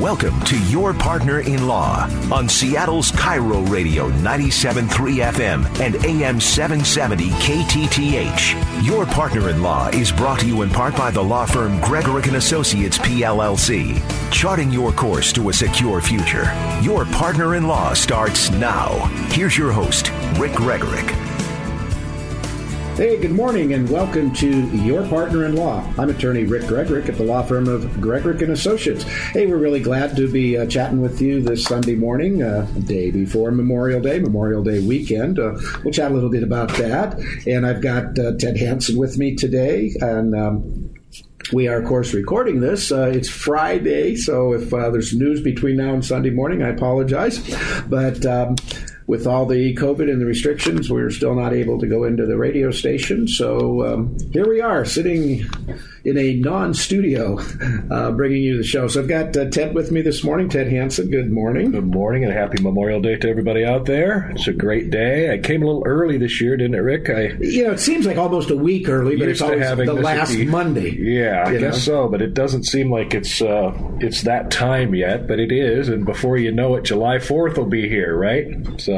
Welcome to Your Partner in Law on Seattle's KIRO Radio 97.3 FM and AM 770 KTTH. Your Partner in Law is brought to you in part by the law firm Gregorek and Associates PLLC, charting your course to a secure future. Your Partner in Law starts now. Here's your host, Rick Gregorek. Hey, good morning, and welcome to Your Partner in Law. I'm attorney Rick Gregorek at the law firm of Gregorek and Associates. Hey, we're really glad to be uh, chatting with you this Sunday morning, uh, day before Memorial Day, Memorial Day weekend. Uh, we'll chat a little bit about that. And I've got uh, Ted Hanson with me today, and um, we are, of course, recording this. Uh, it's Friday, so if uh, there's news between now and Sunday morning, I apologize. But um, with all the COVID and the restrictions, we're still not able to go into the radio station. So um, here we are, sitting in a non-studio, uh, bringing you the show. So I've got uh, Ted with me this morning. Ted Hanson, good morning. Good morning, and happy Memorial Day to everybody out there. It's a great day. I came a little early this year, didn't it, Rick? I you know, it seems like almost a week early, but it's always the last be, Monday. Yeah, I guess know? so. But it doesn't seem like it's uh, it's that time yet, but it is. And before you know it, July Fourth will be here, right? So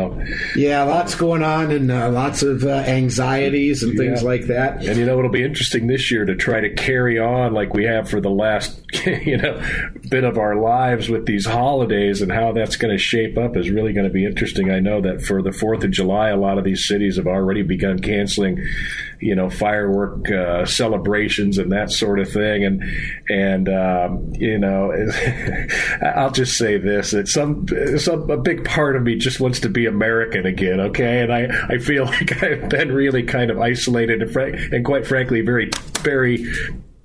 yeah, lots going on and uh, lots of uh, anxieties and things yeah. like that. And you know, it'll be interesting this year to try to carry carry on like we have for the last you know bit of our lives with these holidays and how that's going to shape up is really going to be interesting. I know that for the Fourth of July, a lot of these cities have already begun canceling, you know, firework uh, celebrations and that sort of thing. And and um, you know, I'll just say this: that some some a big part of me just wants to be American again. Okay, and I I feel like I've been really kind of isolated and, and quite frankly very very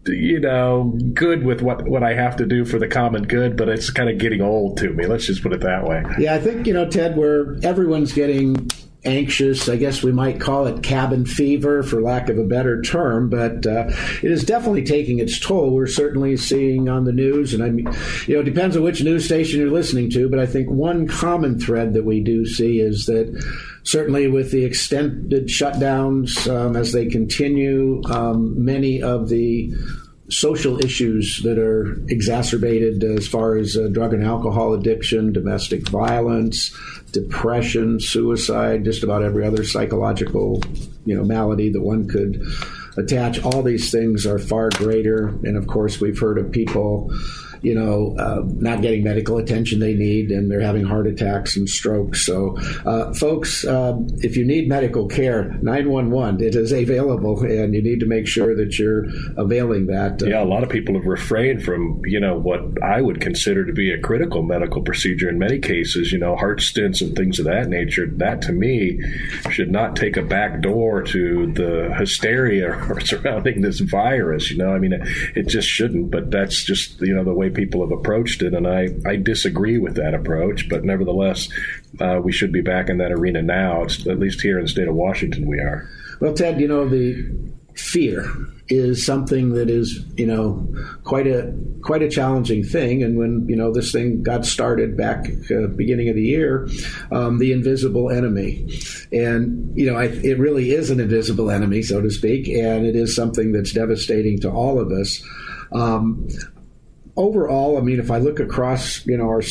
you know, good with what, what I have to do for the common good, but it's kind of getting old to me. Let's just put it that way. Yeah, I think, you know, Ted, where everyone's getting anxious. I guess we might call it cabin fever, for lack of a better term, but uh, it is definitely taking its toll. We're certainly seeing on the news, and I mean, you know, it depends on which news station you're listening to, but I think one common thread that we do see is that certainly with the extended shutdowns um, as they continue, um, many of the social issues that are exacerbated as far as uh, drug and alcohol addiction, domestic violence, depression, suicide, just about every other psychological, you know, malady that one could attach. All these things are far greater, and of course, we've heard of people you know, uh, not getting medical attention they need, and they're having heart attacks and strokes. So, uh, folks, um, if you need medical care, 911, it is available, and you need to make sure that you're availing that. Uh, yeah, a lot of people have refrained from, you know, what I would consider to be a critical medical procedure in many cases, you know, heart stents and things of that nature. That to me should not take a back door to the hysteria surrounding this virus. You know, I mean, it, it just shouldn't, but that's just, you know, the way people have approached it, and I, I disagree with that approach. But nevertheless, uh, we should be back in that arena now. It's, at least here in the state of Washington, we are. Well, Ted, you know the fear is something that is you know quite a quite a challenging thing and when you know this thing got started back uh, beginning of the year um, the invisible enemy and you know I, it really is an invisible enemy so to speak and it is something that's devastating to all of us um, overall, I mean, if I look across, you know, our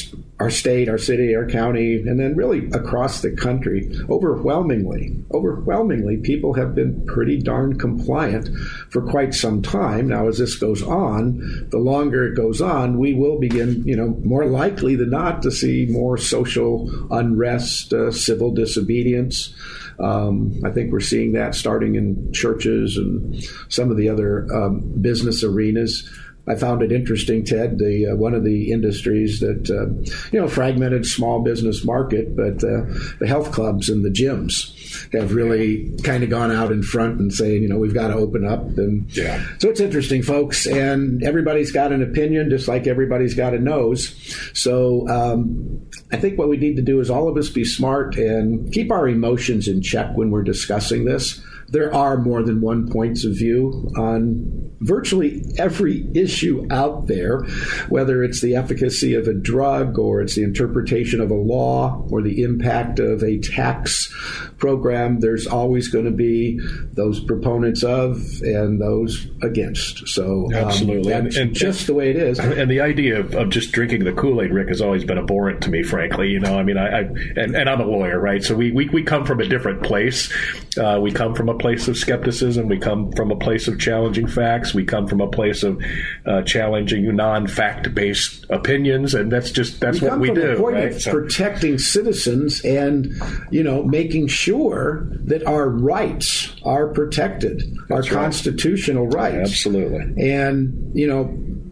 our state, our city, our county, and then really across the country, overwhelmingly, overwhelmingly, people have been pretty darn compliant for quite some time. Now, as this goes on, the longer it goes on, we will begin, you know, more likely than not to see more social unrest, uh, civil disobedience. Um, I think we're seeing that starting in churches and some of the other um, business arenas. I found it interesting, Ted. The uh, one of the industries that uh, you know fragmented small business market, but uh, the health clubs and the gyms have really kind of gone out in front and saying, you know, we've got to open up. And yeah. so it's interesting, folks. And everybody's got an opinion, just like everybody's got a nose. So um, I think what we need to do is all of us be smart and keep our emotions in check when we're discussing this there are more than one points of view on virtually every issue out there, whether it's the efficacy of a drug or it's the interpretation of a law or the impact of a tax program. There's always going to be those proponents of and those against. So um, absolutely, and, and, just the way it is. And the idea of, of just drinking the Kool Aid, Rick, has always been abhorrent to me. Frankly, you know, I mean, I, I and, and, I'm a lawyer, right? So we, we, we come from a different place. Uh, we come from a place of skepticism. We come from a place of challenging facts. We come from a place of uh, challenging non-fact based opinions, and that's just that's we what we do. Right? So. Protecting citizens and you know making sure that our rights are protected, our right. constitutional rights. Absolutely. And you know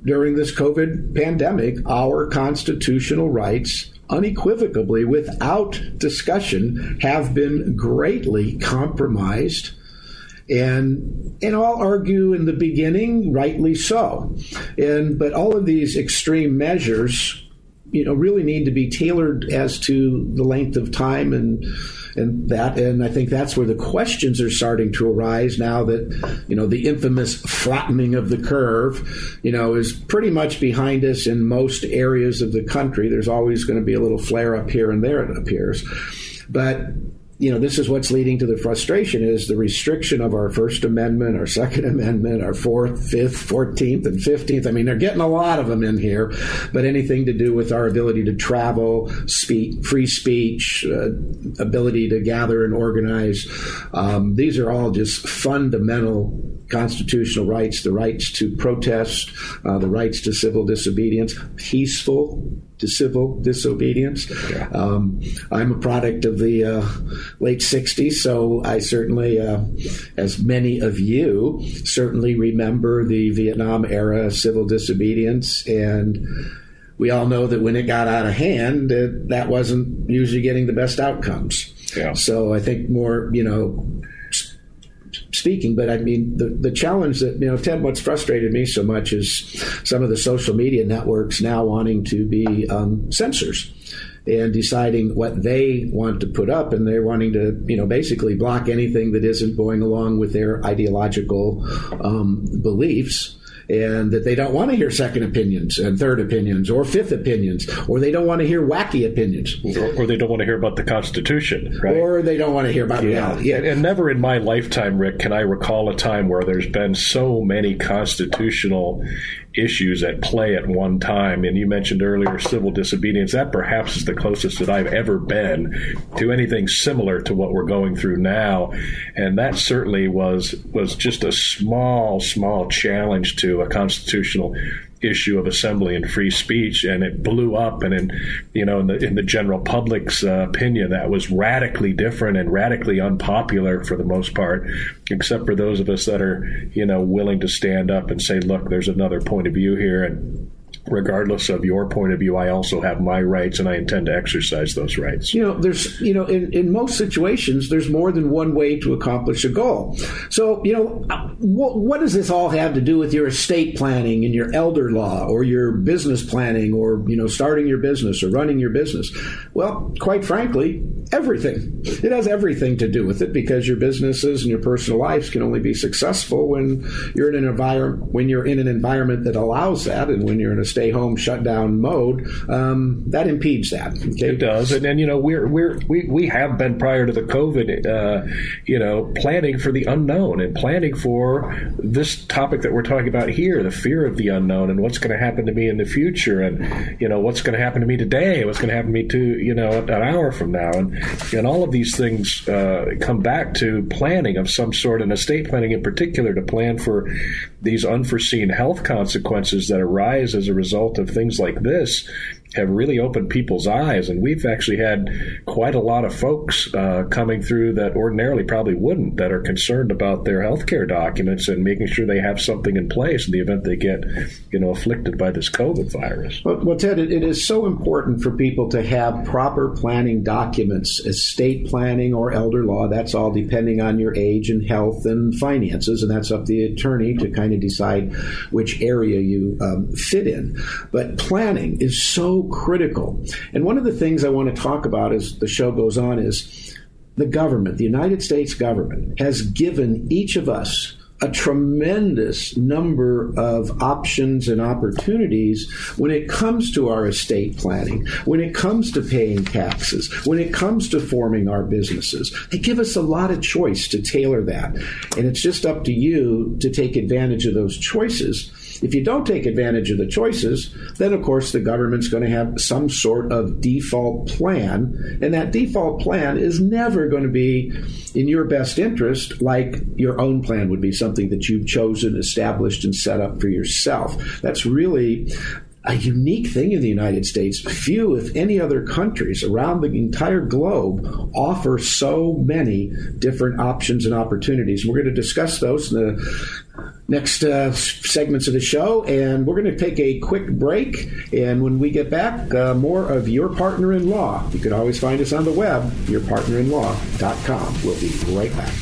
during this COVID pandemic, our constitutional rights unequivocally, without discussion, have been greatly compromised. And and I'll argue in the beginning, rightly so. And but all of these extreme measures, you know, really need to be tailored as to the length of time and and that. And I think that's where the questions are starting to arise now that you know the infamous flattening of the curve you know is pretty much behind us in most areas of the country. There's always going to be a little flare up here and there it appears. But you know, this is what's leading to the frustration is the restriction of our First Amendment, our Second Amendment, our Fourth, Fifth, Fourteenth, and Fifteenth. I mean, they're getting a lot of them in here, but anything to do with our ability to travel, speak, free speech, uh, ability to gather and organize, um, these are all just fundamental constitutional rights: the rights to protest, uh, the rights to civil disobedience, peaceful to civil disobedience. Um, I'm a product of the uh, late 60s, so I certainly, uh, as many of you, certainly remember the Vietnam era civil disobedience. And we all know that when it got out of hand, it, that wasn't usually getting the best outcomes. Yeah. So I think more, you know, speaking, but I mean, the, the challenge that, you know, Ted, what's frustrated me so much is some of the social media networks now wanting to be um, censors and deciding what they want to put up, and they're wanting to, you know, basically block anything that isn't going along with their ideological um, beliefs and that they don't want to hear second opinions and third opinions or fifth opinions, or they don't want to hear wacky opinions, or, or they don't want to hear about the Constitution, right? or they don't want to hear about yeah. reality. Yeah. And, and never in my lifetime, Rick, can I recall a time where there's been so many constitutional issues at play at one time. And you mentioned earlier civil disobedience. That perhaps is the closest that I've ever been to anything similar to what we're going through now. And that certainly was was just a small, small challenge to a constitutional issue of assembly and free speech, and it blew up. And in you know in the in the general public's uh, opinion, that was radically different and radically unpopular for the most part, except for those of us that are you know willing to stand up and say, look, there's another point of view here, and regardless of your point of view, I also have my rights and I intend to exercise those rights. You know, there's, you know, in, in most situations, there's more than one way to accomplish a goal. So, you know, uh, what, what does this all have to do with your estate planning and your elder law or your business planning or, you know, starting your business or running your business? Well, quite frankly, everything. It has everything to do with it because your businesses and your personal lives can only be successful when you're in an environment, when you're in an environment that allows that and when you're in a stay home, shut down mode, um, that impedes that. Okay? It does, and then you know we're we're we, we have been prior to the COVID, uh, you know, planning for the unknown and planning for this topic that we're talking about here, the fear of the unknown and what's going to happen to me in the future, and you know what's going to happen to me today, what's going to happen to me to you know an hour from now, and and all of these things uh, come back to planning of some sort, and estate planning in particular to plan for these unforeseen health consequences that arise as a result of things like this have really opened people's eyes. And we've actually had quite a lot of folks uh, coming through that ordinarily probably wouldn't, that are concerned about their healthcare documents and making sure they have something in place in the event they get, you know, afflicted by this COVID virus. Well, well Ted, it is so important for people to have proper planning documents, estate planning or elder law. That's all depending on your age and health and finances, and that's up the attorney to kind of decide which area you um, fit in. But planning is so critical. And one of the things I want to talk about as the show goes on is the government, the United States government, has given each of us a tremendous number of options and opportunities when it comes to our estate planning, when it comes to paying taxes, when it comes to forming our businesses. They give us a lot of choice to tailor that. And it's just up to you to take advantage of those choices if you don't take advantage of the choices, then of course the government's going to have some sort of default plan, and that default plan is never going to be in your best interest like your own plan would be something that you've chosen, established, and set up for yourself. That's really a unique thing in the United States. Few, if any other countries around the entire globe offer so many different options and opportunities. We're going to discuss those in the next uh, segments of the show, and we're going to take a quick break. And when we get back, uh, more of Your Partner in Law. You can always find us on the web, yourpartnerinlaw.com. We'll be right back.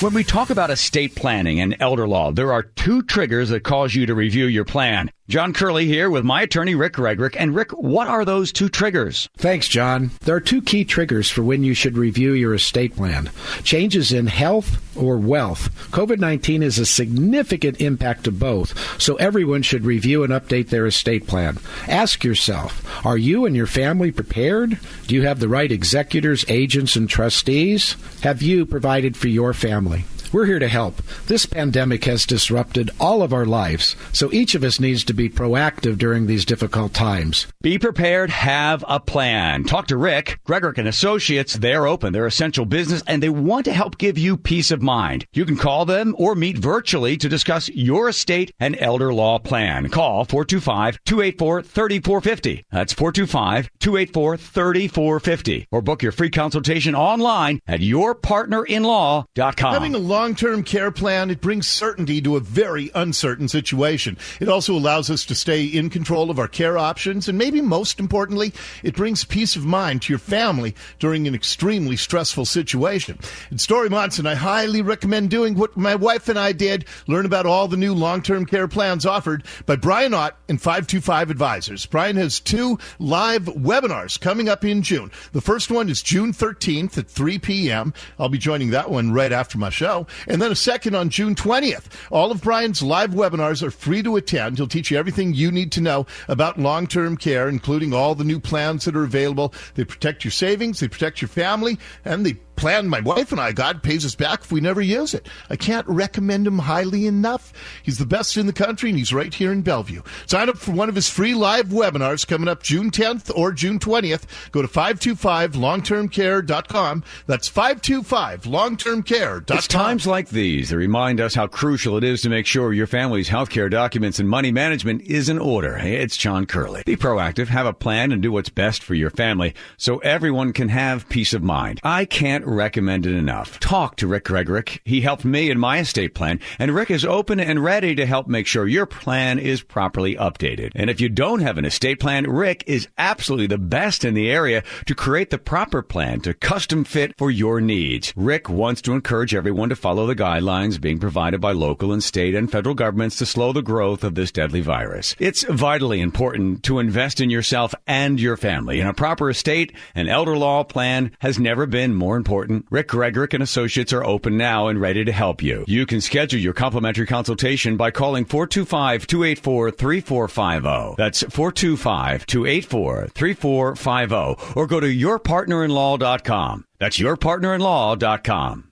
When we talk about estate planning and elder law, there are two triggers that cause you to review your plan. John Curley here with my attorney, Rick Gregorek. And Rick, what are those two triggers? Thanks, John. There are two key triggers for when you should review your estate plan changes in health or wealth. COVID 19 is a significant impact to both, so everyone should review and update their estate plan. Ask yourself Are you and your family prepared? Do you have the right executors, agents, and trustees? Have you provided for your family? We're here to help. This pandemic has disrupted all of our lives, so each of us needs to be proactive during these difficult times. Be prepared, have a plan. Talk to Rick, Gregorek and Associates. They're open, they're essential business, and they want to help give you peace of mind. You can call them or meet virtually to discuss your estate and elder law plan. Call 425-284-3450. That's 425-284-3450. Or book your free consultation online at yourpartnerinlaw.com. Having a long term care plan, it brings certainty to a very uncertain situation. It also allows us to stay in control of our care options, and maybe most importantly, it brings peace of mind to your family during an extremely stressful situation. In Dori Monson, I highly recommend doing what my wife and I did learn about all the new long term care plans offered by Brian Ott and 525 Advisors. Brian has two live webinars coming up in June. The first one is June 13th at 3 p.m. I'll be joining that one right after my show and then a second on June 20th. All of Brian's live webinars are free to attend. He'll teach you everything you need to know about long term care, including all the new plans that are available. They protect your savings, they protect your family, and they plan my wife and I God pays us back if we never use it. I can't recommend him highly enough. He's the best in the country and he's right here in Bellevue. Sign up for one of his free live webinars coming up June 10th or June 20th. Go to 525longtermcare.com. That's 525longtermcare.com. It's times like these that remind us how crucial it is to make sure your family's health care documents and money management is in order. It's John Curley. Be proactive, have a plan, and do what's best for your family so everyone can have peace of mind. I can't recommend it enough. Talk to Rick Gregorek. He helped me in my estate plan, and Rick is open and ready to help make sure your plan is properly updated. And if you don't have an estate plan, Rick is absolutely the best in the area to create the proper plan to custom fit for your needs. Rick wants to encourage everyone to follow the guidelines being provided by local and state and federal governments to slow the growth of this deadly virus. It's vitally important to invest in yourself and your family. And a proper estate and elder law plan has never been more important. Rick Gregorek and Associates are open now and ready to help you. You can schedule your complimentary consultation by calling 425-284-3450. That's 425-284-3450 or go to yourpartnerinlaw.com. That's yourpartnerinlaw.com.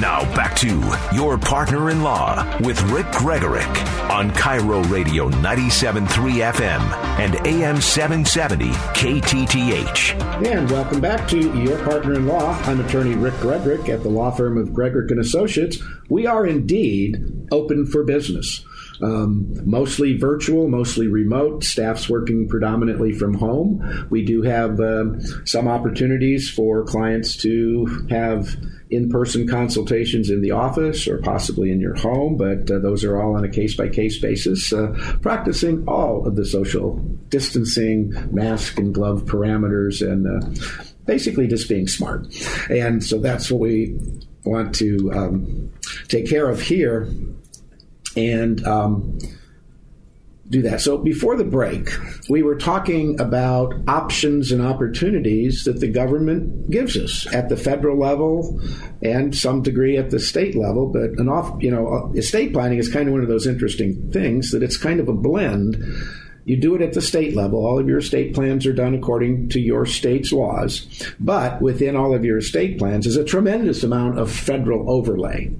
Now back to Your Partner in Law with Rick Gregorek on KIRO Radio 97.3 FM and AM 770 KTTH. And welcome back to Your Partner in Law. I'm attorney Rick Gregorek at the law firm of Gregorek and Associates. We are indeed open for business. Um, mostly virtual, mostly remote. Staff's working predominantly from home. We do have uh, some opportunities for clients to have in person consultations in the office or possibly in your home, but uh, those are all on a case by case basis, uh, practicing all of the social distancing, mask and glove parameters, and uh, basically just being smart. And so that's what we want to um, take care of here. And um, do that. So before the break, we were talking about options and opportunities that the government gives us at the federal level and some degree at the state level. But an off, you know, estate planning is kind of one of those interesting things that it's kind of a blend you do it at the state level. All of your estate plans are done according to your state's laws. But within all of your estate plans is a tremendous amount of federal overlay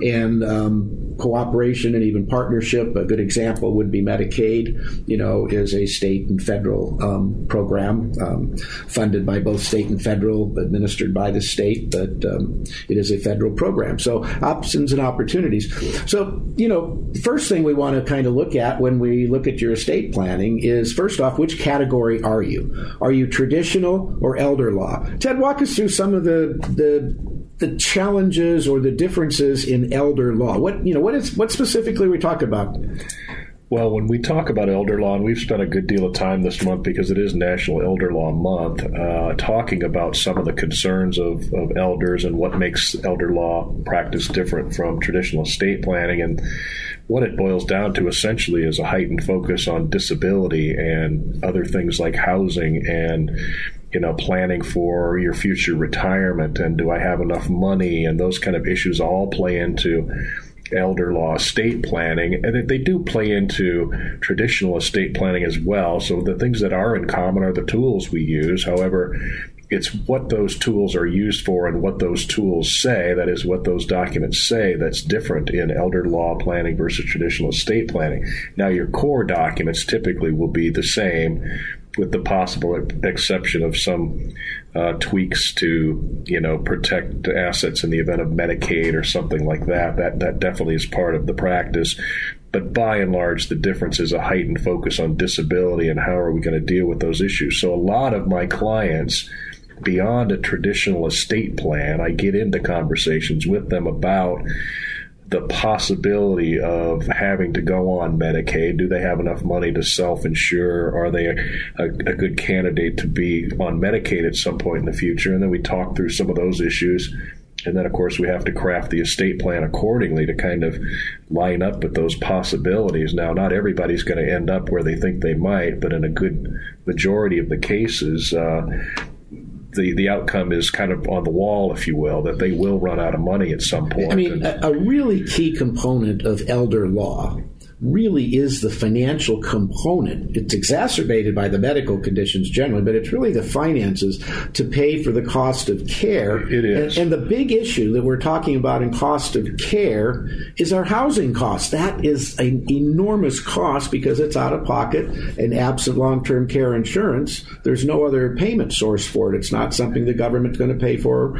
and um, cooperation and even partnership. A good example would be Medicaid, you know, is a state and federal um, program um, funded by both state and federal, administered by the state, but um, it is a federal program. So options and opportunities. So, you know, first thing we want to kind of look at when we look at your estate planning is first off, which category are you? Are you traditional or elder law? Ted, walk us through some of the the the challenges or the differences in elder law. What you know, what is what specifically we talk about? Well, when we talk about elder law, and we've spent a good deal of time this month because it is National Elder Law Month, uh, talking about some of the concerns of, of elders and what makes elder law practice different from traditional estate planning. And what it boils down to essentially is a heightened focus on disability and other things like housing and you know, planning for your future retirement and do I have enough money and those kind of issues all play into elder law estate planning, and they do play into traditional estate planning as well. So the things that are in common are the tools we use. However, it's what those tools are used for and what those tools say, that is, what those documents say, that's different in elder law planning versus traditional estate planning. Now, your core documents typically will be the same, with the possible exception of some uh, tweaks to you know protect assets in the event of Medicaid or something like that. That that definitely is part of the practice. But by and large, the difference is a heightened focus on disability and how are we going to deal with those issues. So a lot of my clients beyond a traditional estate plan, I get into conversations with them about the possibility of having to go on Medicaid. Do they have enough money to self insure? Are they a, a, a, good candidate to be on Medicaid at some point in the future? And then we talk through some of those issues. And then, of course, we have to craft the estate plan accordingly to kind of line up with those possibilities. Now, not everybody's going to end up where they think they might, but in a good majority of the cases, uh, the, the outcome is kind of on the wall, if you will, that they will run out of money at some point. I mean, a, a really key component of elder law really is the financial component. It's exacerbated by the medical conditions generally, but it's really the finances to pay for the cost of care. It is. And, and, the big issue that we're talking about in cost of care is our housing costs. That is an enormous cost because it's out of pocket and absent long term care insurance. There's no other payment source for it. It's not something the government's going to pay for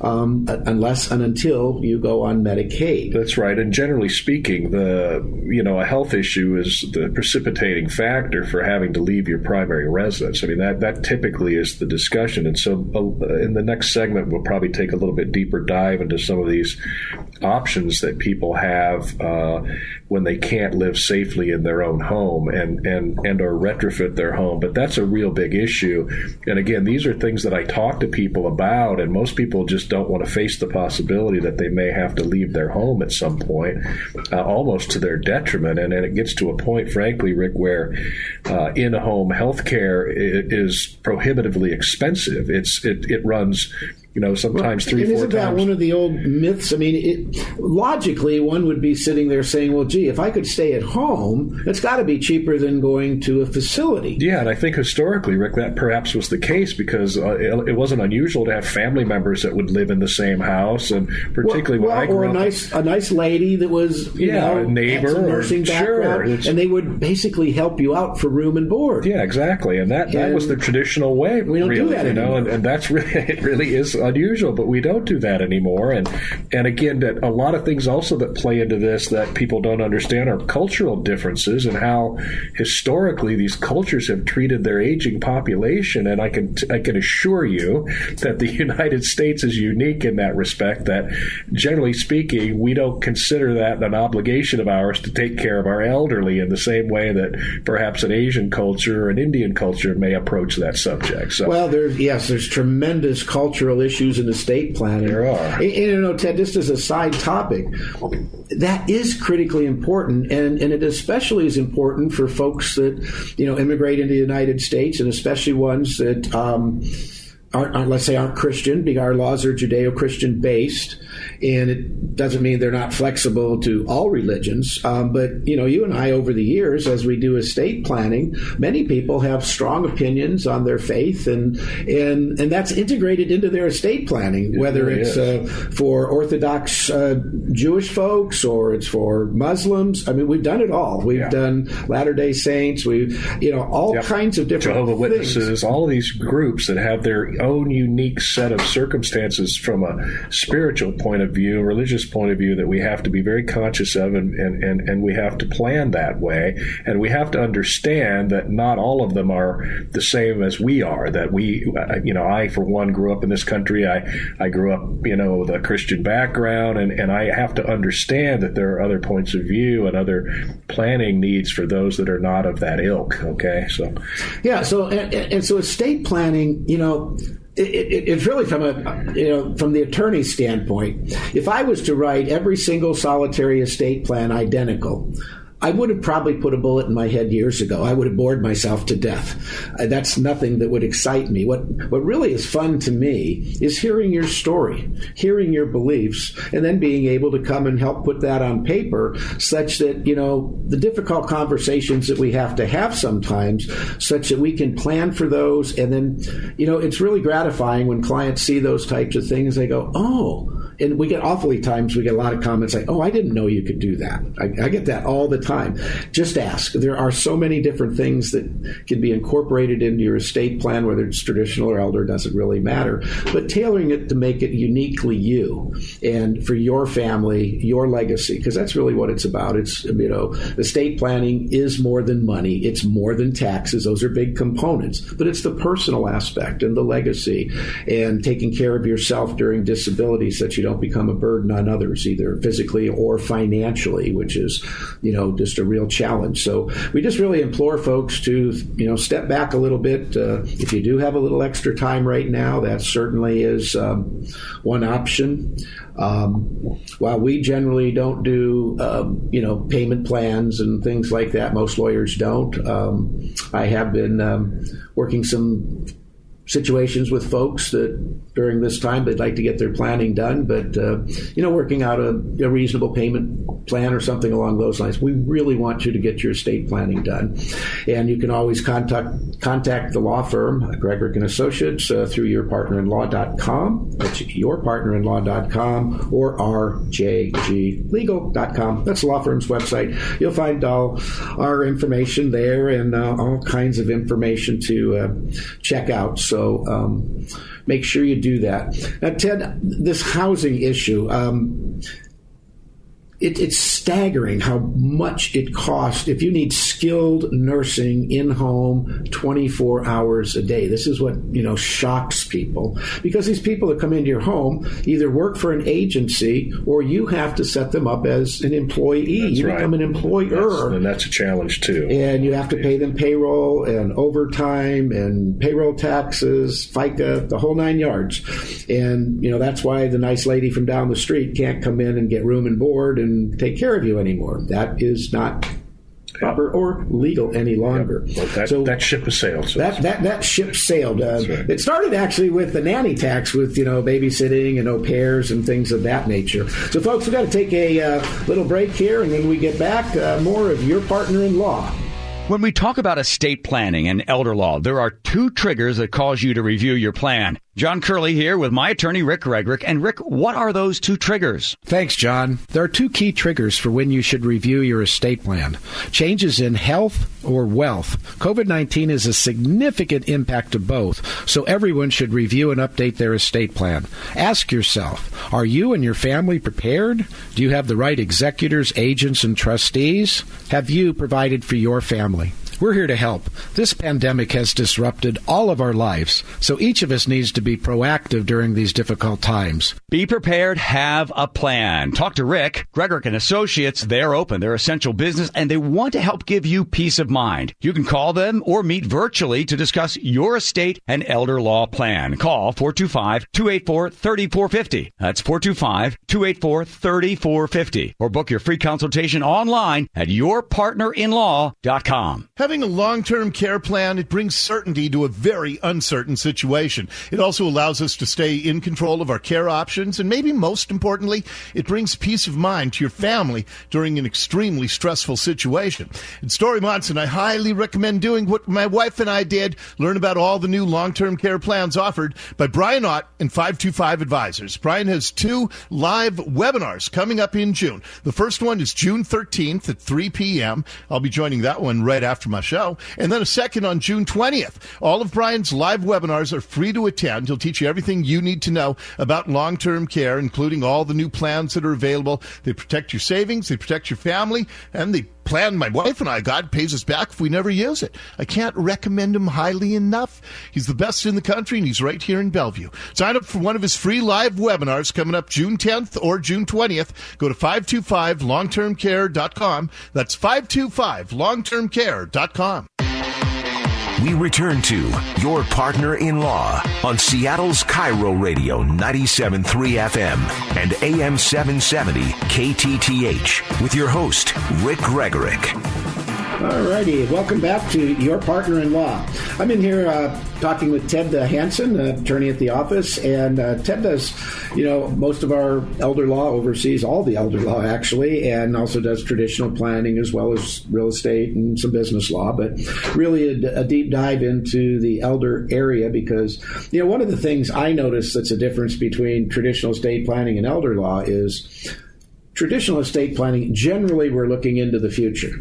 um, unless and until you go on Medicaid. That's right. And generally speaking, the, you know, a health issue is the precipitating factor for having to leave your primary residence. I mean, that, that typically is the discussion. And so uh, in the next segment, we'll probably take a little bit deeper dive into some of these options that people have uh, when they can't live safely in their own home and, and, and or retrofit their home. But that's a real big issue. And again, these are things that I talk to people about, and most people just don't want to face the possibility that they may have to leave their home at some point, uh, almost to their detriment and, and it gets to a point, frankly, Rick, where uh, in-home health care is prohibitively expensive. It's it, it runs you know, sometimes well, three, four isn't times. that one of the old myths? I mean, it, logically, one would be sitting there saying, "Well, gee, if I could stay at home, it's got to be cheaper than going to a facility." Yeah, and I think historically, Rick, that perhaps was the case because uh, it, it, wasn't unusual to have family members that would live in the same house, and particularly well, when well, I grew or a up, nice a nice lady that was you yeah, know, a neighbor, nursing background, sure, and they would basically help you out for room and board. Yeah, exactly, and that, that was the traditional way. We don't really, do that you know, anymore. and, and that's really it. Really is unusual, but we don't do that anymore. And and again, that a lot of things also that play into this that people don't understand are cultural differences and how historically these cultures have treated their aging population. And I can I can assure you that the United States is unique in that respect. That generally speaking, we don't consider that an obligation of ours to take care of our elderly in the same way that perhaps an Asian culture or an Indian culture may approach that subject. So well, there's yes, there's tremendous cultural issues issues in estate planning. There are. And, and, you know, Ted, just as a side topic, that is critically important, and, and it especially is important for folks that you know immigrate into the United States, and especially ones that. Um, aren't, aren't, let's say aren't Christian because our laws are Judeo-Christian based, and it doesn't mean they're not flexible to all religions. Um, but you know, you and I over the years, as we do estate planning, many people have strong opinions on their faith, and and and that's integrated into their estate planning, whether it's uh, for Orthodox uh, Jewish folks or it's for Muslims. I mean, we've done it all. We've yeah. done Latter Day Saints. We've you know all yep. kinds of different Jehovah things. Witnesses. All these groups that have their own unique set of circumstances from a spiritual point of view, religious point of view, that we have to be very conscious of and, and, and, and we have to plan that way. And we have to understand that not all of them are the same as we are. That we, uh, you know, I, for one, grew up in this country. I, I grew up, you know, with a Christian background, and, and I have to understand that there are other points of view and other planning needs for those that are not of that ilk. Okay. So, yeah. So, and, and so estate planning, you know, it, it, it's really from a you know from the attorney's standpoint. If I was to write every single solitary estate plan identical, I would have probably put a bullet in my head years ago. I would have bored myself to death. Uh, that's nothing that would excite me. What what really is fun to me is hearing your story, hearing your beliefs, and then being able to come and help put that on paper, such that you know the difficult conversations that we have to have sometimes, such that we can plan for those, and then you know it's really gratifying when clients see those types of things. They go, oh and we get awfully times we get a lot of comments like, "Oh, I didn't know you could do that." I, I, get that all the time. Just ask. There are so many different things that can be incorporated into your estate plan, whether it's traditional or elder, doesn't really matter. But tailoring it to make it uniquely you and for your family, your legacy, because that's really what it's about. It's you know, estate planning is more than money. It's more than taxes. Those are big components, but it's the personal aspect and the legacy and taking care of yourself during disability, such you don't don't become a burden on others, either physically or financially, which is, you know, just a real challenge. So we just really implore folks to, you know, step back a little bit. Uh, if you do have a little extra time right now, that certainly is um, one option. Um, while we generally don't do, um, you know, payment plans and things like that, most lawyers don't. Um, I have been um, working some situations with folks that during this time they'd like to get their planning done, but uh, you know, working out a, a, reasonable payment plan or something along those lines. We really want you to get your estate planning done, and you can always contact contact the law firm Gregorek and Associates uh, through yourpartnerinlaw.com. That's yourpartnerinlaw.com or rjglegal.com. That's the law firm's website. You'll find all our information there and uh, all kinds of information to uh, check out. So so um, make sure you do that. Now, Ted, this housing issue. Um, it, it's staggering how much it costs if you need skilled nursing in home 24 hours a day. This is what, you know, shocks people because these people that come into your home either work for an agency or you have to set them up as an employee. That's you right. become an employer. and that's a challenge too. And you have to pay them payroll and overtime and payroll taxes, FICA, the whole nine yards. And, you know, that's why the nice lady from down the street can't come in and get room and board and take care of you anymore. That is not proper or legal any longer. Yep. Well, that, so that ship has sailed. So that, that that ship sailed. Uh, right. It started actually with the nanny tax, with you know babysitting and au pairs and things of that nature. So, folks, we've got to take a uh, little break here, and when we get back, uh, more of your partner in law. When we talk about estate planning and elder law, there are two triggers that cause you to review your plan. John Curley here with my attorney, Rick Gregorek. And Rick, what are those two triggers? Thanks, John. There are two key triggers for when you should review your estate plan changes in health or wealth. COVID 19 is a significant impact to both, so everyone should review and update their estate plan. Ask yourself Are you and your family prepared? Do you have the right executors, agents, and trustees? Have you provided for your family? We're here to help. This pandemic has disrupted all of our lives, so each of us needs to be proactive during these difficult times. Be prepared, have a plan. Talk to Rick, Gregorek and Associates. They're open, they're essential business, and they want to help give you peace of mind. You can call them or meet virtually to discuss your estate and elder law plan. Call 425-284-3450. That's 425-284-3450. Or book your free consultation online at yourpartnerinlaw.com. Having a long-term care plan, it brings certainty to a very uncertain situation. It also allows us to stay in control of our care options, and maybe most importantly, it brings peace of mind to your family during an extremely stressful situation. In Dori Monson, I highly recommend doing what my wife and I did, learn about all the new long-term care plans offered by Brian Ott and 525 Advisors. Brian has two live webinars coming up in June. The first one is June 13th at 3 p.m. I'll be joining that one right after my show. And then a second on June 20th. All of Brian's live webinars are free to attend. He'll teach you everything you need to know about long term care, including all the new plans that are available. They protect your savings, they protect your family, and the plan my wife and I got pays us back if we never use it. I can't recommend him highly enough. He's the best in the country, and he's right here in Bellevue. Sign up for one of his free live webinars coming up June 10th or June 20th. Go to 525longtermcare.com. That's 525longtermcare.com. We return to Your Partner in Law on Seattle's KIRO Radio 97.3 FM and AM 770 KTTH with your host, Rick Gregorek. All righty, welcome back to Your Partner in Law. I'm in here uh, talking with Ted uh, Hanson, uh, attorney at the office, and uh, Ted does, you know, most of our elder law, oversees all the elder law actually, and also does traditional planning as well as real estate and some business law, but really a, a deep dive into the elder area because, you know, one of the things I notice that's a difference between traditional estate planning and elder law is traditional estate planning, generally we're looking into the future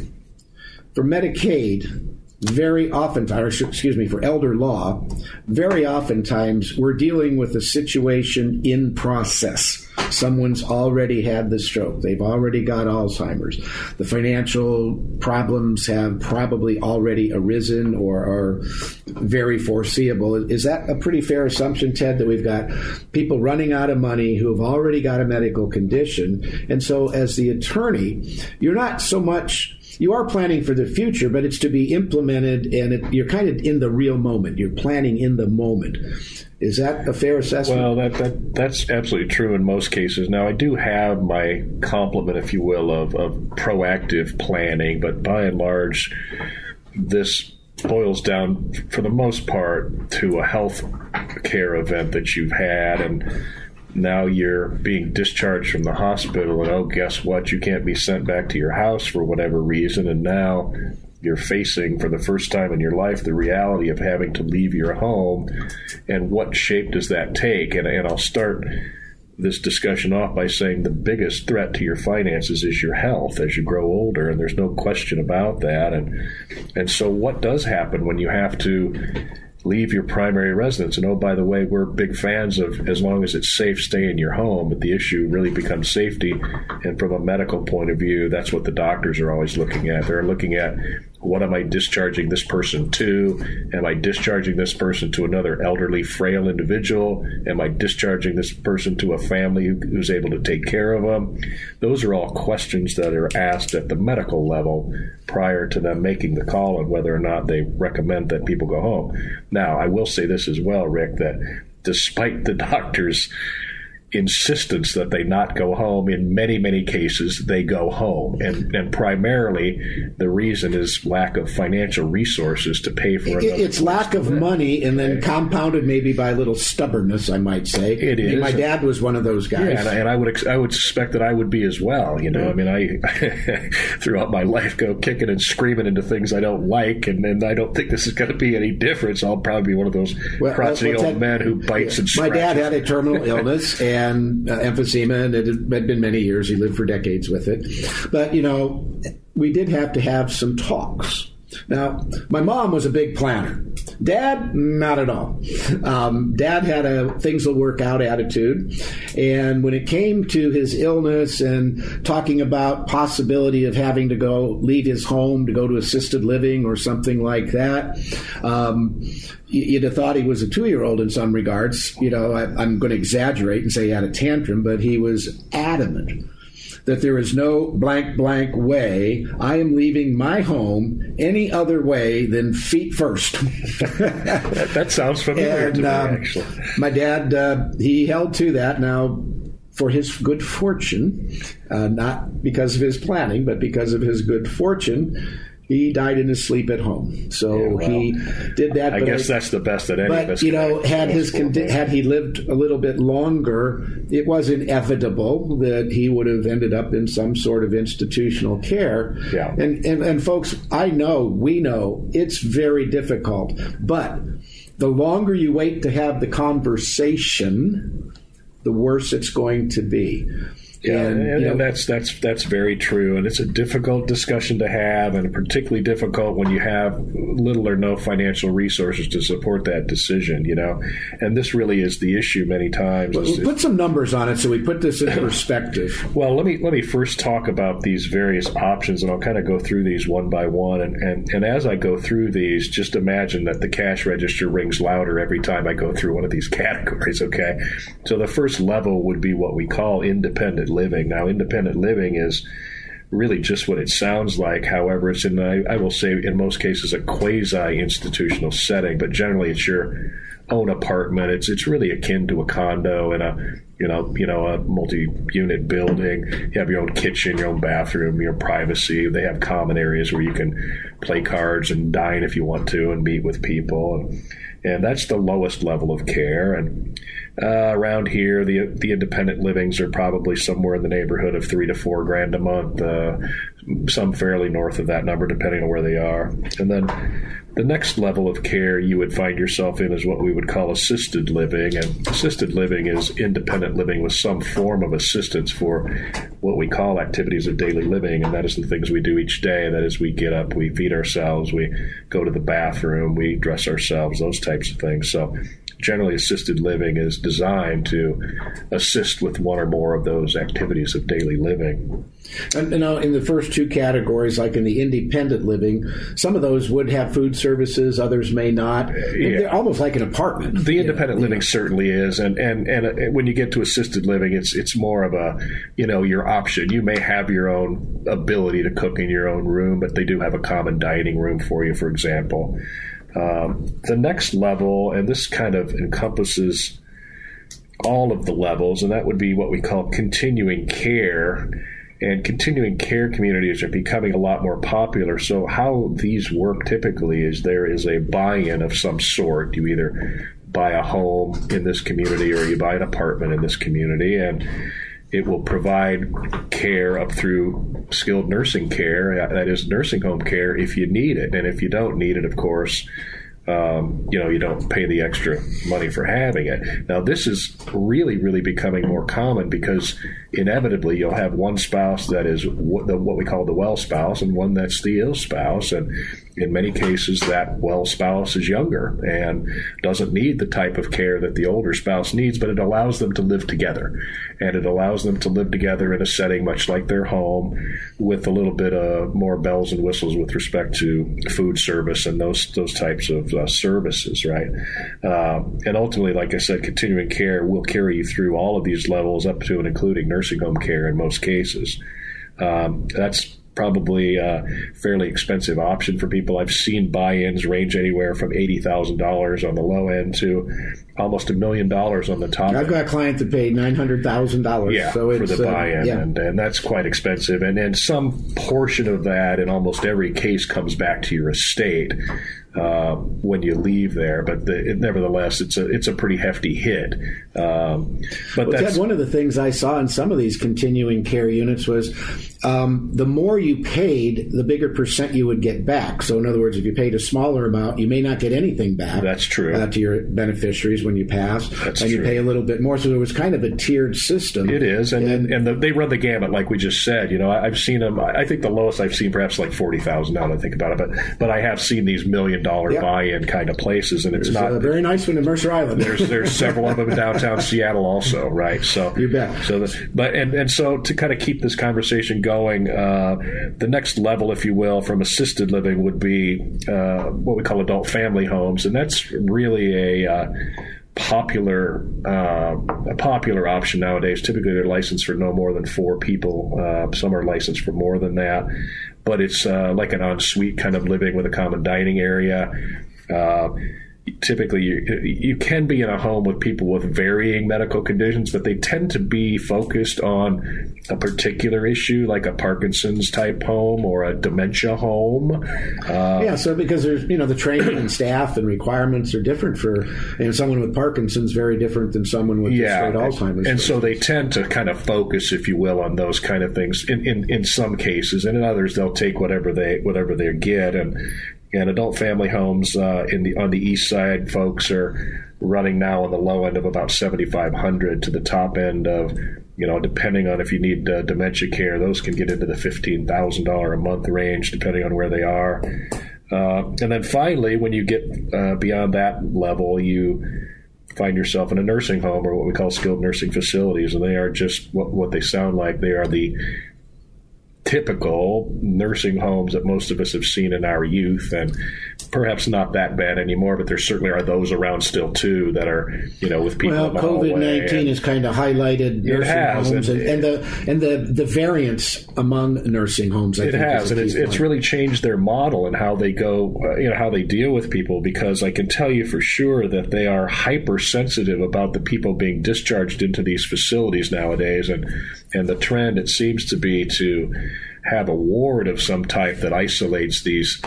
for Medicaid, very often, or excuse me, for elder law, very oftentimes we're dealing with a situation in process. Someone's already had the stroke. They've already got Alzheimer's. The financial problems have probably already arisen or are very foreseeable. Is that a pretty fair assumption, Ted, that we've got people running out of money who have already got a medical condition? And so, as the attorney, you're not so much you are planning for the future, but it's to be implemented, and it, you're kind of in the real moment. You're planning in the moment. Is that a fair assessment? Well, that, that that's absolutely true in most cases. Now, I do have my complement, if you will, of, of proactive planning, but by and large, this boils down, for the most part, to a health care event that you've had and now you're being discharged from the hospital and oh guess what? You can't be sent back to your house for whatever reason and now you're facing for the first time in your life the reality of having to leave your home. And what shape does that take? And, and i'll start this discussion off by saying the biggest threat to your finances is your health as you grow older and there's no question about that. And and so what does happen when you have to leave your primary residence. And oh, by the way, we're big fans of as long as it's safe, stay in your home. But the issue really becomes safety. And from a medical point of view, that's what the doctors are always looking at. They're looking at what am I discharging this person to? Am I discharging this person to another elderly, frail individual? Am I discharging this person to a family who's able to take care of them? Those are all questions that are asked at the medical level prior to them making the call on whether or not they recommend that people go home. Now, I will say this as well, Rick, that despite the doctor's insistence that they not go home. In many, many cases, they go home. And, and primarily, the reason is lack of financial resources to pay for it. It's lack of money and then compounded maybe by a little stubbornness, I might say. It is. my dad was one of those guys. Yeah, and, I, and I would I would suspect that I would be as well. You know, yeah. I mean, I throughout my life go kicking and screaming into things I don't like, and, and I don't think this is going to be any difference. I'll probably be one of those well, uh, crotchety well, old men who bites yeah. and scratches. My dad had a terminal illness, and and uh, emphysema, and it had been many years. He lived for decades with it. But, you know, we did have to have some talks. Now, my mom was a big planner. Dad, not at all. Um, Dad had a things will work out attitude, and when it came to his illness and talking about possibility of having to go leave his home to go to assisted living or something like that. Um, you'd have thought he was a two year old in some regards. You know, I, am going to exaggerate and say he had a tantrum, but he was adamant that there is no blank blank way I am leaving my home any other way than feet first. that, that, sounds familiar and, to me, um, actually. My dad, uh, he held to that. Now, for his good fortune, uh, not because of his planning, but because of his good fortune, he died in his sleep at home. So yeah, well, he did that. I guess I, that's the best that any but, of us. you know, had his condi- had he lived a little bit longer, it was inevitable that he would have ended up in some sort of institutional care. Yeah. And and, and folks, I know, we know, it's very difficult, but the longer you wait to have the conversation, the worse it's going to be. Yeah, and, and, and, that's that's that's very true, and it's a difficult discussion to have, and particularly difficult when you have little or no financial resources to support that decision. You know, and this really is the issue many times. Well, put some numbers on it so we put this in perspective. well, let me let me first talk about these various options, and I'll kind of go through these one by one. And, and and as I go through these, just imagine that the cash register rings louder every time I go through one of these categories. Okay, so the first level would be what we call independent living. Now, independent living is really just what it sounds like. However, it's in, I, I will say, in most cases, a quasi institutional setting, but generally it's your own apartment. It's it's really akin to a condo in a you know you know a multi-unit building. You have your own kitchen, your own bathroom, your privacy. They have common areas where you can play cards and dine if you want to, and meet with people. And, and that's the lowest level of care. And uh, around here, the the independent livings are probably somewhere in the neighborhood of three to four grand a month. Uh, some fairly north of that number, depending on where they are. And then the next level of care you would find yourself in is what we would call assisted living. And assisted living is independent living with some form of assistance for what we call activities of daily living. And that is the things we do each day. That is, we get up, we feed ourselves, we go to the bathroom, we dress ourselves, those types of things. So generally assisted living is designed to assist with one or more of those activities of daily living. And, now, in the first two categories, like in the independent living, some of those would have food services, others may not. Yeah. They're almost like an apartment. The independent know, living certainly is, and, and and uh, when you get to assisted living, it's it's more of a you know your option. You may have your own ability to cook in your own room, but they do have a common dining room for you, for example. Um, the next level, and this kind of encompasses all of the levels, and that would be what we call continuing care. And continuing care communities are becoming a lot more popular. So, how these work typically is there is a buy in of some sort. You either buy a home in this community or you buy an apartment in this community. And it will provide care up through skilled nursing care, that is nursing home care, if you need it. And if you don't need it, of course, um, you know, you don't pay the extra money for having it. Now, this is really, really becoming more common because inevitably you'll have one spouse that is what, the, what we call the well spouse and one that's the ill spouse. And in many cases, that well spouse is younger and doesn't need the type of care that the older spouse needs, but it allows them to live together. And it allows them to live together in a setting much like their home with a little bit of more bells and whistles with respect to food service and those, those types of uh, services, right? Uh, and ultimately, like I said, continuing care will carry you through all of these levels up to and including nursing home care in most cases. Um, that's probably a fairly expensive option for people. I've seen buy-ins range anywhere from eighty thousand dollars on the low end to almost a million dollars on the top. I've end. got clients that paid nine hundred thousand dollars. Yeah, so for the uh, buy-in, uh, yeah. and, and that's quite expensive. And then some portion of that, in almost every case, comes back to your estate uh, when you leave there. But the, it, nevertheless, it's a it's a pretty hefty hit. Um, but well, that's Ted, one of the things I saw in some of these continuing care units was um, the more you paid, the bigger percent you would get back. So, in other words, if you paid a smaller amount, you may not get anything back. That's true. Uh, to your beneficiaries when you pass, That's and true. you pay a little bit more. So, it was kind of a tiered system. It is, and and, and the, they run the gamut, like we just said. You know, I, have seen them. I think the lowest I've seen, perhaps like forty thousand. Now that I think about it, but but I have seen these million million dollar Yep. buy-in kind of places, and it's There's not a very nice one in Mercer Island. there's there's several of them in downtown Seattle also, right? So You bet. So, the, but and and so to kind of keep this conversation going, uh, the next level, if you will, from assisted living would be uh, what we call adult family homes, and that's really a uh, popular uh, a popular option nowadays. Typically, they're licensed for no more than four people. Uh, some are licensed for more than that, but it's uh, like an ensuite kind of living with a common dining area. Uh, typically, you, you can be in a home with people with varying medical conditions, but they tend to be focused on a particular issue, like a Parkinson's type home or a dementia home. Uh, Yeah, so because there's you know the training and staff and requirements are different for and someone with Parkinson's very different than someone with yeah, straight Alzheimer's. and so they tend to kind of focus, if you will, on those kind of things. In, in in some cases, and in others, they'll take whatever they whatever they get. And and adult family homes uh, in the on the east side, folks are running now on the low end of about seventy five hundred to the top end of. You know, depending on if you need uh, dementia care, those can get into the fifteen thousand dollar a month range, depending on where they are. Uh, and then finally, when you get uh, beyond that level, you find yourself in a nursing home or what we call skilled nursing facilities, and they are just what, what they sound like. They are the typical nursing homes that most of us have seen in our youth, and perhaps not that bad anymore, but there certainly are those around still too that are, you know, with people well, in the covid-19 and- has kind of highlighted nursing has, homes and, and- and the and the the variance among nursing homes. I It think has, and it's, it's really changed their model and how they go, uh, you know, how they deal with people. Because I can tell you for sure that they are hypersensitive about the people being discharged into these facilities nowadays, and and the trend it seems to be to have a ward of some type that isolates these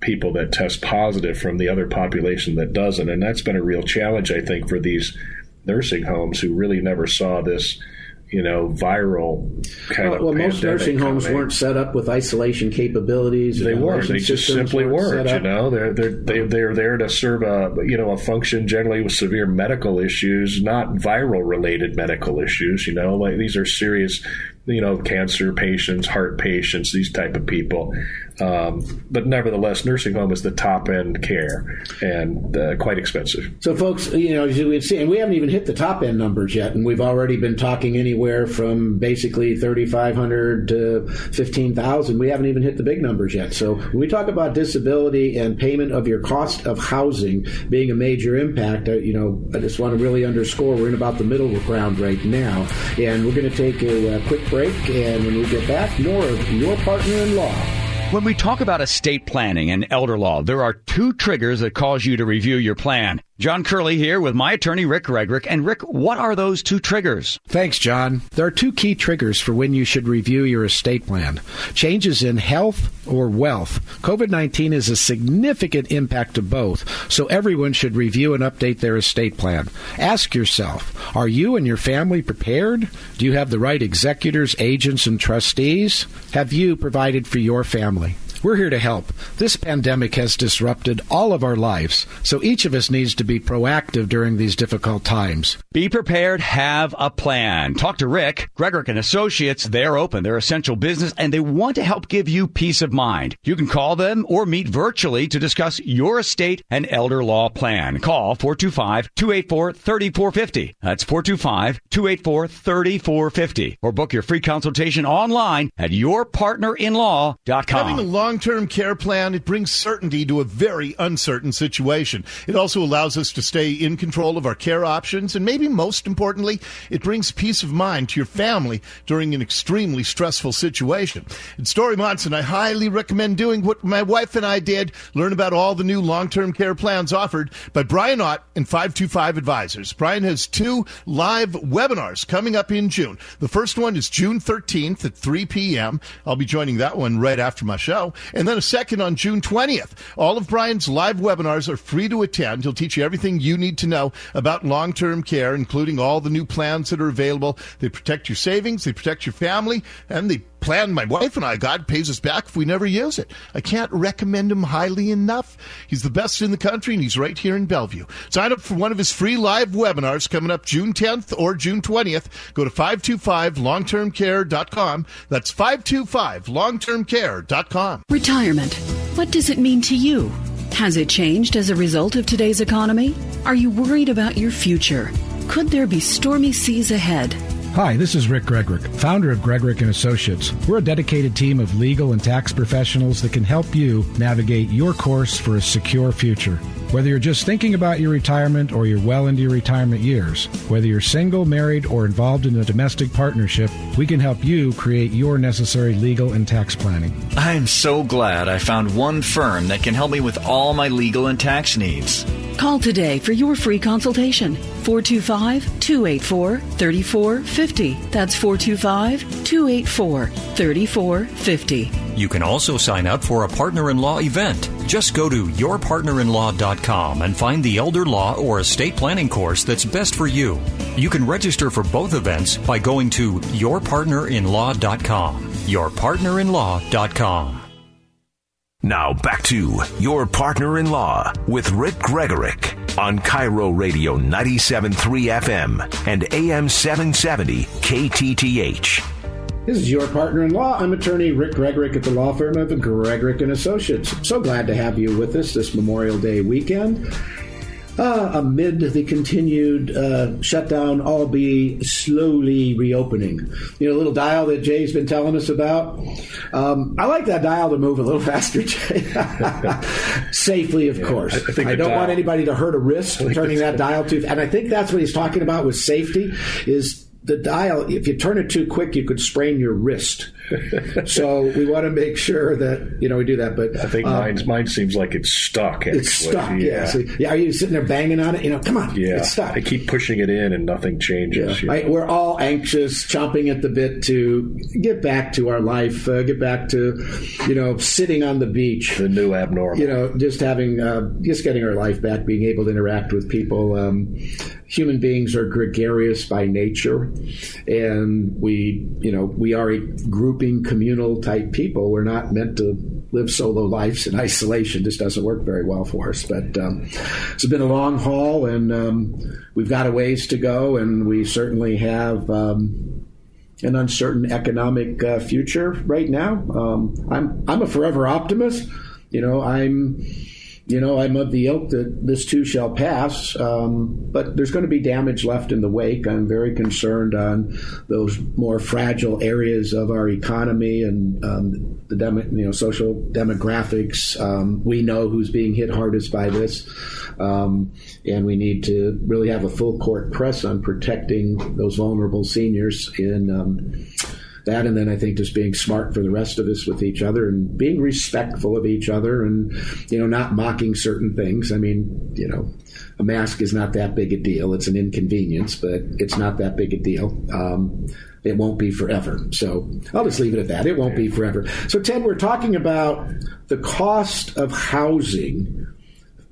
people that test positive from the other population that doesn't, and that's been a real challenge, I think, for these nursing homes who really never saw this. You know, viral kind Well, of. well most nursing homes coming. weren't set up with isolation capabilities. They weren't. They just simply weren't weren't. You know, they're they're they, they're there to serve a you know a function generally with severe medical issues, not viral related medical issues. You know, like these are serious, you know, cancer patients, heart patients, these type of people. Um, but nevertheless, nursing home is the top end care and uh, quite expensive. So, folks, you know, we've seen, and we haven't even hit the top end numbers yet, and we've already been talking anywhere from basically 3,500 to 15,000. We haven't even hit the big numbers yet. So, when we talk about disability and payment of your cost of housing being a major impact, uh, you know, I just want to really underscore we're in about the middle ground right now, and we're going to take a, uh quick break, and when we get back, more of your partner in law. When we talk about estate planning and elder law, there are two triggers that cause you to review your plan. John Curley here with my attorney, Rick Gregorek. And Rick, what are those two triggers? Thanks, John. There are two key triggers for when you should review your estate plan changes in health or wealth. COVID 19 is a significant impact to both, so everyone should review and update their estate plan. Ask yourself Are you and your family prepared? Do you have the right executors, agents, and trustees? Have you provided for your family? We're here to help. This pandemic has disrupted all of our lives, so each of us needs to be proactive during these difficult times. Be prepared, have a plan. Talk to Rick, Gregorek and Associates. They're open. They're essential business and they want to help give you peace of mind. You can call them or meet virtually to discuss your estate and elder law plan. Call 425-284-3450. That's 425-284-3450 or book your free consultation online at yourpartnerinlaw.com. Having a long-term care plan, it brings certainty to a very uncertain situation. It also allows us to stay in control of our care options, and maybe most importantly, it brings peace of mind to your family during an extremely stressful situation. In Dori Monson, I highly recommend doing what my wife and I did, learn about all the new long-term care plans offered by Brian Ott and 525 Advisors. Brian has two live webinars coming up in June. The first one is June 13th at 3 p.m. I'll be joining that one right after my show. And then a second on June 20th. All of Brian's live webinars are free to attend. He'll teach you everything you need to know about long term care, including all the new plans that are available. They protect your savings, they protect your family, and the plan my wife and I God pays us back if we never use it. I can't recommend him highly enough. He's the best in the country, and he's right here in Bellevue. Sign up for one of his free live webinars coming up June 10th or June 20th. Go to 525longtermcare.com. That's 525longtermcare.com. Retirement. What does it mean to you? Has it changed as a result of today's economy? Are you worried about your future? Could there be stormy seas ahead? Hi, this is Rick Gregorek, founder of Gregorek and Associates. We're a dedicated team of legal and tax professionals that can help you navigate your course for a secure future. Whether you're just thinking about your retirement or you're well into your retirement years, whether you're single, married, or involved in a domestic partnership, we can help you create your necessary legal and tax planning. I'm so glad I found one firm that can help me with all my legal and tax needs. Call today for your free consultation. 425 284 3450. That's 425 284 3450. You can also sign up for a partner in law event. Just go to yourpartnerinlaw.com and find the elder law or estate planning course that's best for you. You can register for both events by going to yourpartnerinlaw.com. Yourpartnerinlaw.com. Now back to Your Partner in Law with Rick Gregorek on KIRO Radio 97.3 FM and AM 770 KTTH. This is your partner in law. I'm attorney Rick Gregorek at the law firm of Gregorek and Associates. So glad to have you with us this Memorial Day weekend. Uh, amid the continued uh, shutdown, all be slowly reopening. You know, little dial that Jay's been telling us about. Um, I like that dial to move a little faster, Jay. Safely, of Yeah, course. I- I don't dial- want anybody to hurt a wrist turning that dial too. And I think that's what he's talking about with safety. Is the dial? If you turn it too quick, you could sprain your wrist. so we want to make sure that you know we do that. But I think um, mine's, mine seems like it's stuck. Actually. it's stuck. Yeah. Yeah. So, yeah. Are you sitting there banging on it? You know, come on. yeah. It's stuck. I keep pushing it in and nothing changes. Right? know. We're all anxious, chomping at the bit to get back to our life, uh, get back to, you know, sitting on the beach. The new abnormal. You know, just having, uh, just getting our life back, being able to interact with people. Um, human beings are gregarious by nature, and we, you know, we are a grouping, communal type people. We're not meant to live solo lives in isolation. This doesn't work very well for us. But um, it's been a long haul, and um, we've got a ways to go, and we certainly have. Um, an uncertain economic uh, future right now. Um, I'm I'm a forever optimist. You know, I'm you know I'm of the ilk that this too shall pass. Um, but there's going to be damage left in the wake. I'm very concerned on those more fragile areas of our economy and um, the demo, you know social demographics. Um, we know who's being hit hardest by this. Um, and we need to really have a full court press on protecting those vulnerable seniors in um, that. And then I think just being smart for the rest of us with each other and being respectful of each other and, you know, not mocking certain things. I mean, you know, a mask is not that big a deal. It's an inconvenience, but it's not that big a deal. Um, it won't be forever. So I'll just leave it at that. It won't be forever. So, Ted, we're talking about the cost of housing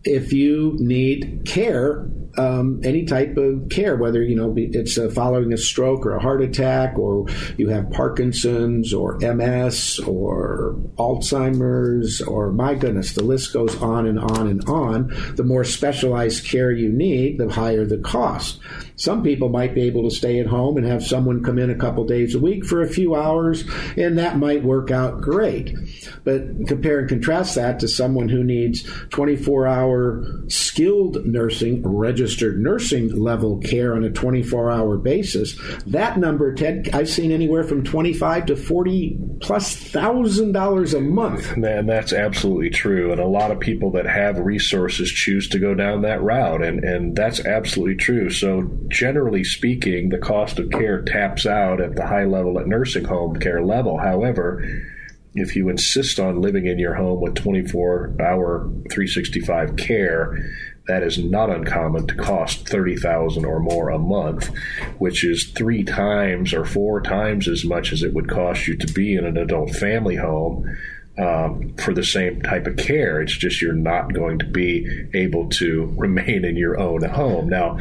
if you need care, um, any type of care, whether you know it's uh, following a stroke or a heart attack, or you have Parkinson's or MS or Alzheimer's, or my goodness, the list goes on and on and on. The more specialized care you need, the higher the cost. Some people might be able to stay at home and have someone come in a couple days a week for a few hours, and that might work out great. But compare and contrast that to someone who needs 24 hour skilled nursing, registered nursing level care on a 24 hour basis. That number, Ted, I've seen anywhere from 25 to 40 plus thousand dollars a month. And that's absolutely true. And a lot of people that have resources choose to go down that route. And, and that's absolutely true. So, generally speaking, the cost of care taps out at the high level at nursing home care level. However, if you insist on living in your home with 24 hour 365 care, that is not uncommon to cost 30,000 or more a month, which is 3 times or 4 times as much as it would cost you to be in an adult family home. Um, for the same type of care, it's just you're not going to be able to remain in your own home. Now,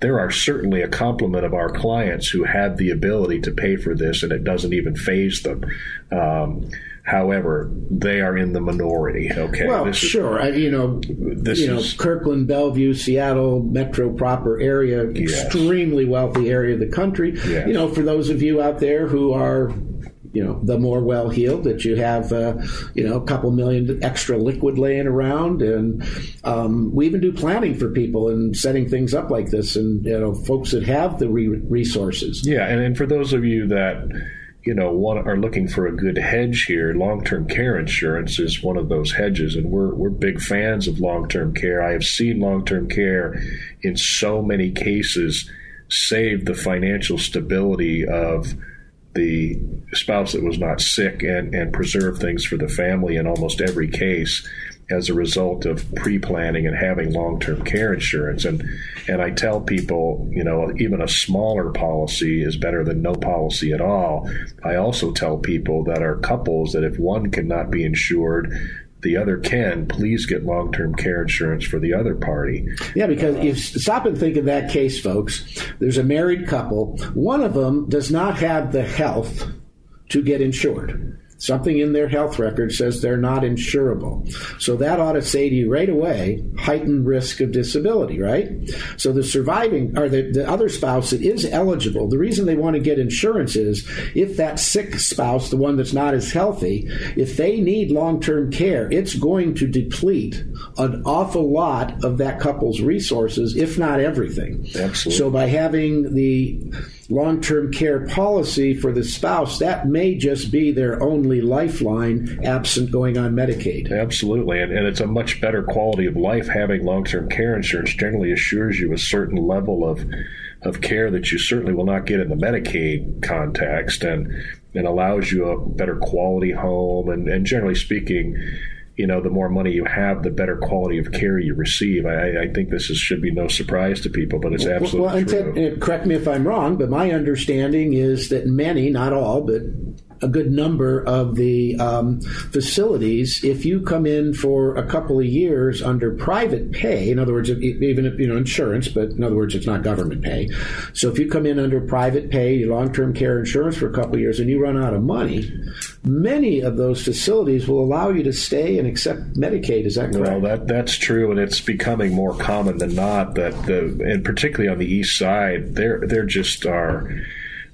there are certainly a complement of our clients who have the ability to pay for this, and it doesn't even phase them. Um, however, they are in the minority. Okay, Well, This is- sure. I, you know, This you know, is- Kirkland, Bellevue, Seattle, metro proper area, Yes. extremely wealthy area of the country. Yes. You know, for those of you out there who are you know, the more well heeled that you have, uh, you know, a couple million extra liquid laying around. And um, we even do planning for people and setting things up like this. And, you know, folks that have the re- resources. Yeah. And, and for those of you that, you know, want, are looking for a good hedge here, long-term care insurance is one of those hedges, and we're we're big fans of long-term care. I have seen long-term care in so many cases save the financial stability of the spouse that was not sick and, and preserve things for the family in almost every case as a result of pre-planning and having long-term care insurance and and I tell people you know even a smaller policy is better than no policy at all I also tell people that are couples that if one cannot be insured the other can, please get long term care insurance for the other party. Yeah, because you stop and think of that case, folks. There's a married couple. One of them does not have the health to get insured. Something in their health record says they're not insurable. So that ought to say to you right away, heightened risk of disability, right? So the surviving or the, the other spouse that is eligible, the reason they want to get insurance is if that sick spouse, the one that's not as healthy, if they need long term care, it's going to deplete an awful lot of that couple's resources, if not everything. Absolutely. So by having the long term care policy for the spouse, that may just be their only lifeline absent going on Medicaid. Absolutely. And, and it's a much better quality of life having long term care insurance generally assures you a certain level of of care that you certainly will not get in the Medicaid context and and allows you a better quality home and, and generally speaking you know, the more money you have, the better quality of care you receive. I, I think this is, should be no surprise to people, but it's absolutely well, well, true. T- correct me if I'm wrong, but my understanding is that many, not all, but a good number of the um, facilities, if you come in for a couple of years under private pay, in other words, even if you know insurance, but in other words, it's not government pay. So if you come in under private pay, long-term care insurance for a couple of years, and you run out of money, many of those facilities will allow you to stay and accept Medicaid. Is that correct? Well, that that's true, and it's becoming more common than not. That the and particularly on the east side, there there just are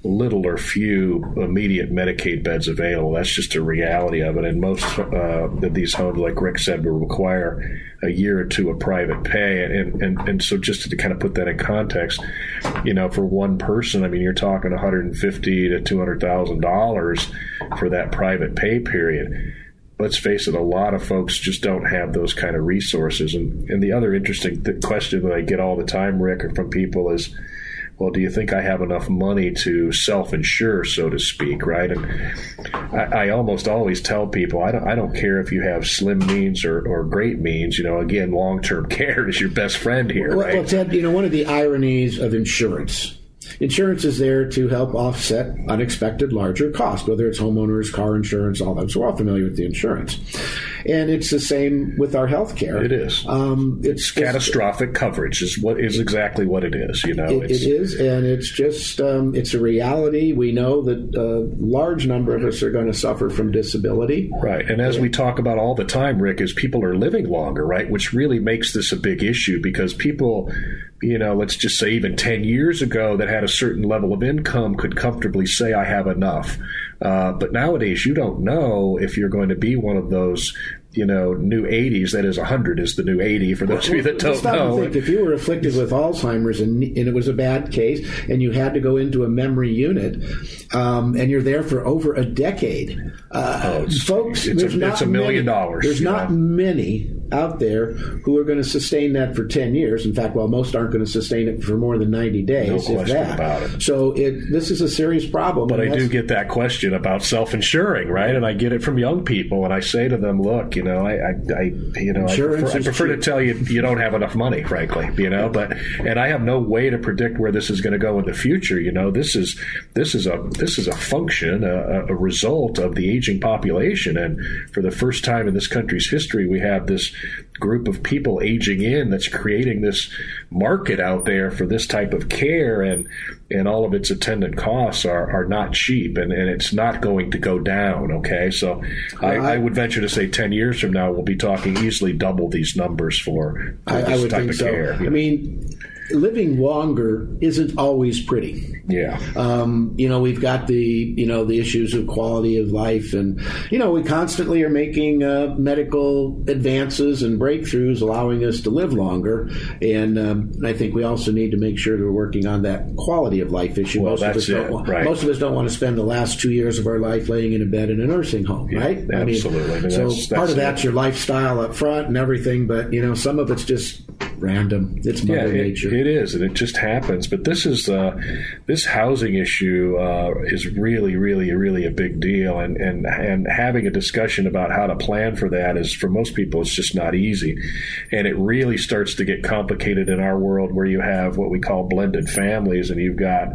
little or few immediate Medicaid beds available. That's just a reality of it. And most uh, of these homes, like Rick said, will require a year or two of private pay. And, and, and so just to kind of put that in context, you know, for one person, I mean, you're talking 150 to $200,000 for that private pay period let's face it, a lot of folks just don't have those kind of resources. And, and the other interesting th- question that I get all the time, Rick, from people is, well, do you think I have enough money to self insure, so to speak, right? And I, I, almost always tell people, I don't, I don't care if you have slim means or, or great means. You know, again, long term care is your best friend here, well, right? Well, Ted, you know, one of the ironies of insurance. Insurance is there to help offset unexpected larger costs, whether it's homeowners, car insurance, all that. So we're all familiar with the insurance and it's the same with our health care. It is. Um, it's catastrophic it's, coverage is what is exactly what it is. You know, it, it is, and it's just um, it's a reality. We know that a large number of us are going to suffer from disability. Right, and as yeah. we talk about all the time, Rick, is people are living longer, right? Which really makes this a big issue because people you know, let's just say even 10 years ago that had a certain level of income could comfortably say, I have enough. Uh, but nowadays, you don't know if you're going to be one of those you know, new 80s. That is, 100 is the new 80 for those well, of you that don't know. Think, if you were afflicted with Alzheimer's and, and, it was a bad case and you had to go into a memory unit um, and you're there for over a decade, uh, oh, it's, folks, it's, there's a, not it's a million many, dollars. There's not know? many out there who are going to sustain that for 10 years. In fact, well, most aren't going to sustain it for more than 90 days. No question about it. So it, this is a serious problem. But I do get that question about self-insuring, right? And I get it from young people, and I say to them, look, you know, I, I, I you know, I prefer, I prefer to tell you you don't have enough money, frankly, you know, but and I have no way to predict where this is going to go in the future. You know, this is this is a this is a function, a, a result of the aging population, and for the first time in this country's history, we have this group of people aging in that's creating this market out there for this type of care and and all of its attendant costs are, are not cheap and, and it's not going to go down okay so I, I, I would venture to say 10 years from now we'll be talking easily double these numbers for, for I, this would type think of so. care I mean living longer isn't always pretty. Yeah. Um, you know, we've got the you know the issues of quality of life, and you know we constantly are making uh, medical advances and breakthroughs, allowing us to live longer. And um, I think we also need to make sure that we're working on that quality of life issue. Well, most of us that's don't. it, right. Most of us don't want to spend the last two years of our life laying in a bed in a nursing home, Yeah, right? absolutely. I mean, so that's- part of that's it. your lifestyle up front and everything, but you know some of it's just random. It's Yeah, Mother it, Nature. it is, and it just happens. But this is uh, this housing issue uh, is really, really, really a big deal, and and and having a discussion about how to plan for that is for most people it's just not easy, and it really starts to get complicated in our world where you have what we call blended families, and you've got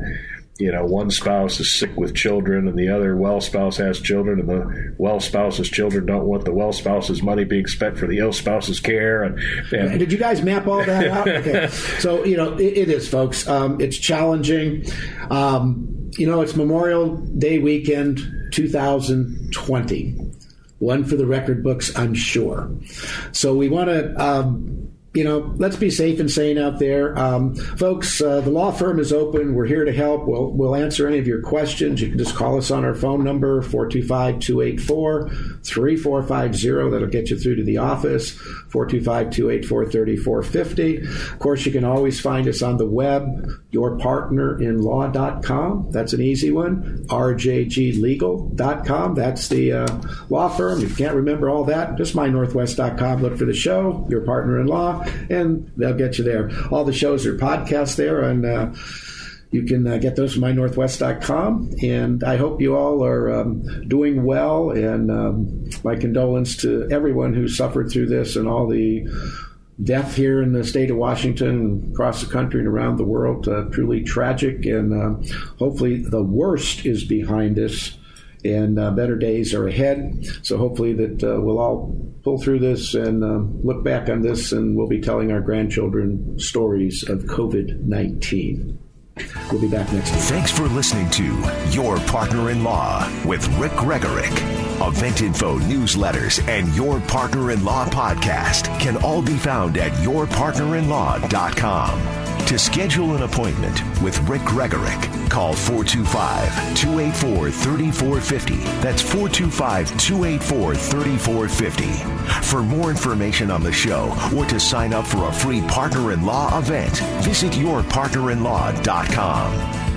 you know, one spouse is sick with children and the other well spouse has children and the well spouse's children don't want the well spouse's money being spent for the ill spouse's care. And, and Did you guys map all that out? Okay. So, you know, it, it is, folks. Um, it's challenging. Um, you know, it's Memorial Day weekend 2020. One for the record books, I'm sure. So we want to. Um, you know, let's be safe and sane out there, um, folks. Uh, the law firm is open. We're here to help. We'll we'll answer any of your questions. You can just call us on our phone number 425-284-3450. That'll get you through to the office. 425-284-3450. Of course, you can always find us on the web. Yourpartnerinlaw.com. That's an easy one. RJGlegal.com. That's the uh, law firm. If you can't remember all that, just mynorthwest.com. Look for the show, Your Partner in Law, and they'll get you there. All the shows are podcast there, and uh, you can uh, get those from mynorthwest.com. And I hope you all are um, doing well. And um, my condolence to everyone who suffered through this and all the death here in the state of Washington across the country and around the world. Uh, truly tragic. And uh, hopefully the worst is behind us and uh, better days are ahead. So hopefully that uh, we'll all pull through this and uh, look back on this, and we'll be telling our grandchildren stories of COVID nineteen. We'll be back next week. Thanks for listening to Your Partner in Law with Rick Gregorek. Event info, newsletters, and Your Partner in Law podcast can all be found at yourpartnerinlaw.com. To schedule an appointment with Rick Gregorek, call 425 284 3450. That's 425 284 3450. For more information on the show or to sign up for a free Partner in Law event, visit yourpartnerinlaw.com.